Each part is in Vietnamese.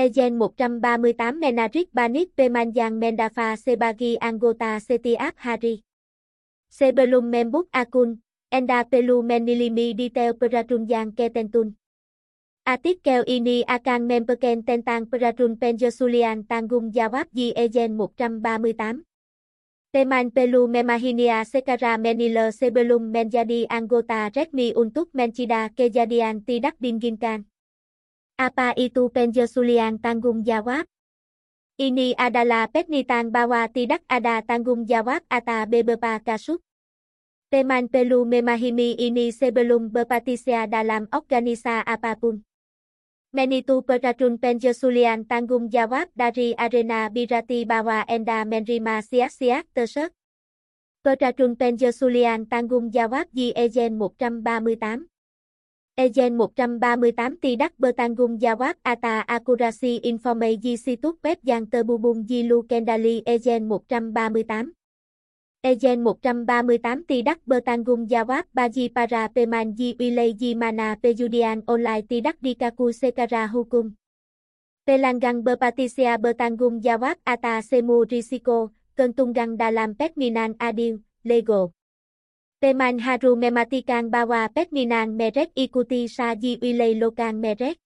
Ejen 138 Menarik Banit Pemanjang Mendafa Sebagi Angota Setiap Hari. Sebelum membuk akun, Enda Pelu Menilimi Detail Peratunjang Ketentun. Atik keo ini akan memperken tentang peratun penjesulian tanggung jawab di Ejen 138. Teman Pelu Memahinia Sekara Menila sebelum menjadi Angota Redmi untuk mencida kejadian tidak Dinginkan Apa itu penjesulian tanggung jawab? Ini adalah pernyataan bahwa tidak ada tanggung jawab Ata beberapa kasus. Teman Pelu memahimi ini sebelum berpartisia dalam organisasi apapun. Menitu Peratun Penjesulian tanggung jawab dari Arena Birati Bawa Enda Menrima Siak Siak Tersek. Peratun Penjesulian tanggung jawab di Ejen 138. Egen 138 tidak bertanggung jawab Ata akurasi informasi situs web yang terbubung di Lu Kendali Egen 138. Egen 138 tidak bertanggung jawab bagi para pemain di wilayah mana pejudian online tidak dikaku secara hukum. Pelanggan berpartisia bertanggung jawab Ata Semu risiko, keuntungan dalam permainan adil, Lego Peman haru mematikan bahwa Petminan merek ikuti saji wilayah Lokan merek.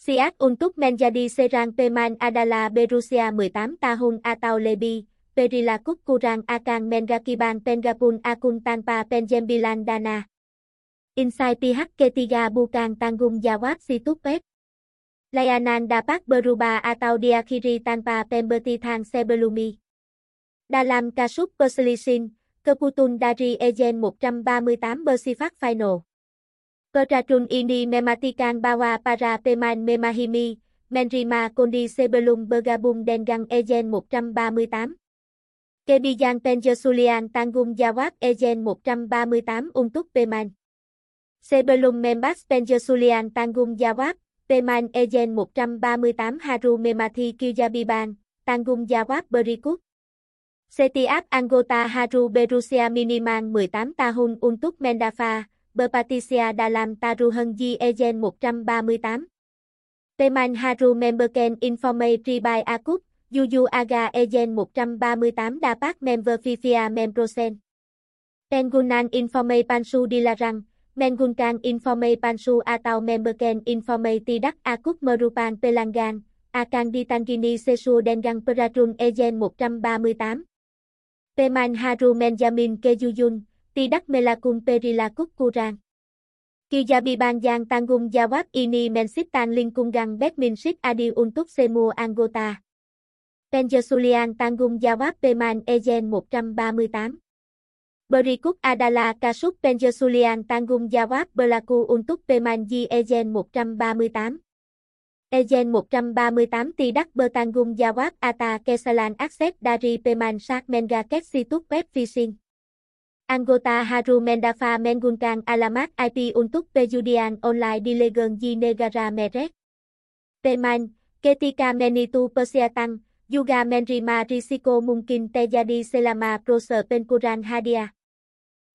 Siak untuk menjadi serang Peman Adala berusia 18 tahun atau lebih, Perilakuk kurang akan mengakiban pengapun akun tanpa penjembilan dana. Insight pihak ketiga bukan tanggung jawab situs web. Layanan dapat berubah atau diakhiri tanpa pemberitaan sebelumnya. Dalam kasus Perselisin Keputun dari ejen 138 bersifat final. Peraturan ini mematikan bahwa para pemain Memahimi Menrima kondisi sebelum bergabung dengan ejen 138. Kebijan Penjesulian tanggung jawab Ejen 138 untuk Peman. Sebelum membahas Penjesulian tanggung jawab, Peman Ejen 138 Haru Memati Kijabiban, tanggung jawab berikut. Setiap Angota Haru berusia Miniman 18 tahun untuk Mendafa, Berpatisia dalam taruhan Ji Ejen 138. Teman Haru memberken Informe Tribai akut, Yuyu Aga Ejen 138 Dapak Member Fifia Memprosen. Tengunan Informe Pansu Dilarang, Mengunkan Informe Pansu atau Memberken Informe Tidak Akut Merupan Pelanggan, akan ditangini sesu Dengang peraturan Ejen 138. Peman Haru Menjamin Keyuyun, tidak Melakum perilaku kurang. Kijabiban Banjang Tangung jawab ini menciptakan lingkungan badminton Adi untuk semua anggota. Penjesulian Tangung jawab Peman Ejen 138. Berikut adalah kasus penjesulian Tangung jawab Belaku untuk Peman Ji Ejen 138. Ejen 138 tidak bertanggung jawab Ata Kesalan akses dari Peman saat mengaket situs web phishing. Angota Haru Mendafa Mengunkan alamat IP untuk pejudian online Dilegan di negara merek. Peman, ketika menitu persiatan, Yuga Menrima risiko mungkin Tejadi selama proses penkuran Hadia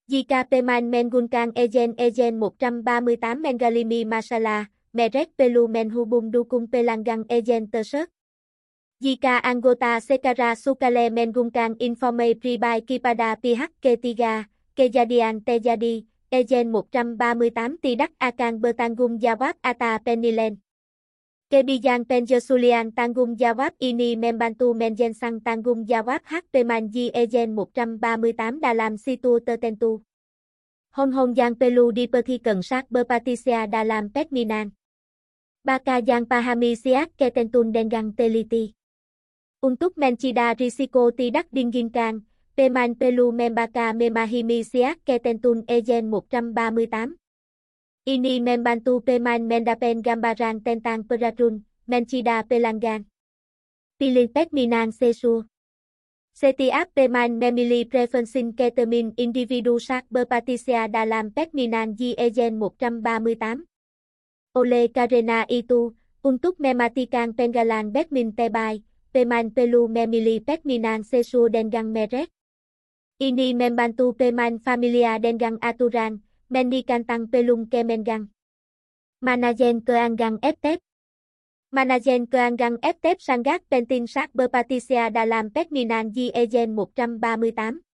Jika peman Mengunkan ejen-ejen 138 mengalimi masalah, meret pelu menhubum dukung pelanggan ejen tersebut. Jika anggota Sekara sukale Mengungkang informasi Pribai kepada pihak ketiga, kejadian terjadi, ejen 138 tidak akan bertanggung jawab atas penilaian. Kebijakan penjesulian tanggung jawab ini membantu menjensang tanggung jawab HP Manji Ejen 138 dalam situ tertentu. Hon hon yang perlu diperhatikan saat berpartisia dalam Petminan. Baka yang pahami Siak ketentun Dengang teliti. Untuk Menchida risiko tidak diinginkan, peman Pelu membaka Memahimi Siak ketentun Ejen 138. Ini membantu Peman Mendapen gambaran tentang peraturan, Menchida pelanggan. Pilih Minang Sesua. Setiap Peman Memili preferensi Ketamin individu saat berpartisia dalam Minang G Ejen 138. Ole karena itu, untuk mematikan penggalan Bekmin terbaik, pemain pelu memilih Pekminan sesu dengan Meret. Ini membantu pemain Familia dengan aturan, Mendy Cantang Pelung Kemengang. Managen Keanggang FF. Managen Keangang Ftep Sangat Pentin Sak Berpatisia Dalam Pekminan Di Ejen 138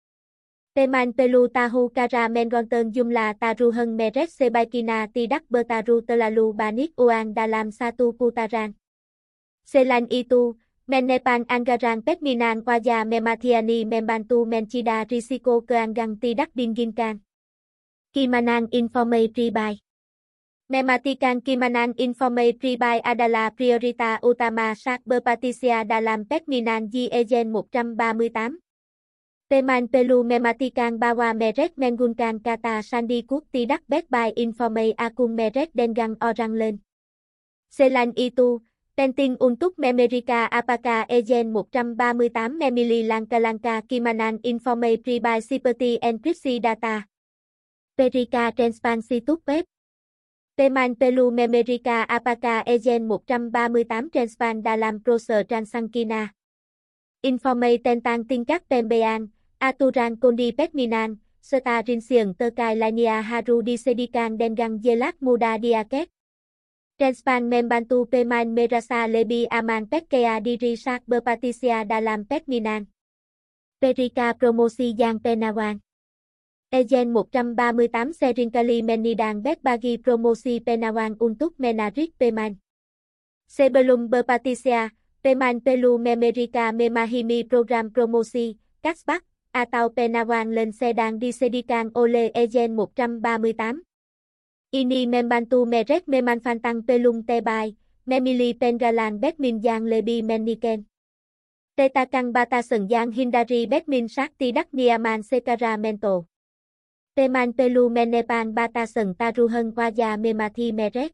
Teman Pelu Tahu Kara Mengonten Jumla Taruhân Meret Sebaikina Tidak Bertaru Telalu Banit Uang Dalam Satu Putaran. Selan Itu, Menepan Anggaran Pekminan Waja Mematiani Membantu Menchida Risiko Keangang Tidak Dinginkan Kimanan Informe Pribai. Mematikan Kimanan Informe Pribai Adala Priorita Utama Sak Berpatisia Dalam Pekminan Di Ejen 138 Teman Pelu Mematikan Bawa Meret Mengunkan Kata Sandi Kut Tidak Bekbai Informe Akun Meret Dengang Orang Lên. Selan Itu Tenting Untuk Memerica Apaka Ejen 138 Memili Lanka Lanka Kimanan Informe Pribai Sipeti Encrypsi Data. Perica Transparency Web Teman Pelu Memerica Apaka Ejen 138 Transpan Dalam Proser Transankina. Informe Tentang Tingkat Pembean Aturan Kondi Pekminan Seta Rinsian Terkai Lania Haru Disedikan Dengang Jelak Muda Diaket Transpan Membantu Pemain Merasa Lebi Aman Pekkea Diri Sak Berpatisia Dalam Pekminan. Perika Promosi Yang Penawan Ejen 138 Serinkali Menidan Bekbagi Promosi Penawan Untuk Menarik Peman Sebelum Berpatisia, Peman Pelu Memerika Memahimi Program Promosi, Kasbak, Atau Penawan lên xe đang đi Sedikan Ole Ejen 138 Ini membantu merek memanfaatkan pelung tebai, memili pengalan Bekmin Giang lebih meniken. Tetakan batasan yang hindari Bekmin sakti dak niaman mento. Teman pelu menepan batasan taruhan wajah memati merek.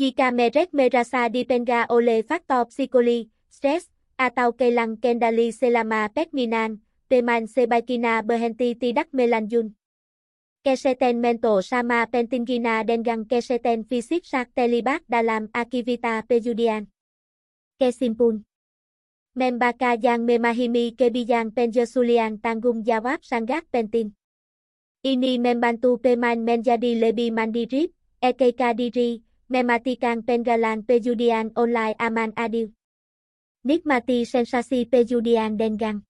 Jika merek merasa dipenga Ole faktor psikoli, stress, atau kelang kendali selama pekminan, teman Sebaikina berhenti tidak melanjut. Keseten mento sama pentingina Dengang keseten fisik sak terlibat dalam Akivita pejudian. Kesimpun. Membaka yang Memahimi kebijakan penjesulian tanggung jawab sangat penting. Ini membantu Peman menjadi lebih mandiri, EKK diri, mematikan penggalan pejudian online aman adil. Nikmati sensasi pejudian dengan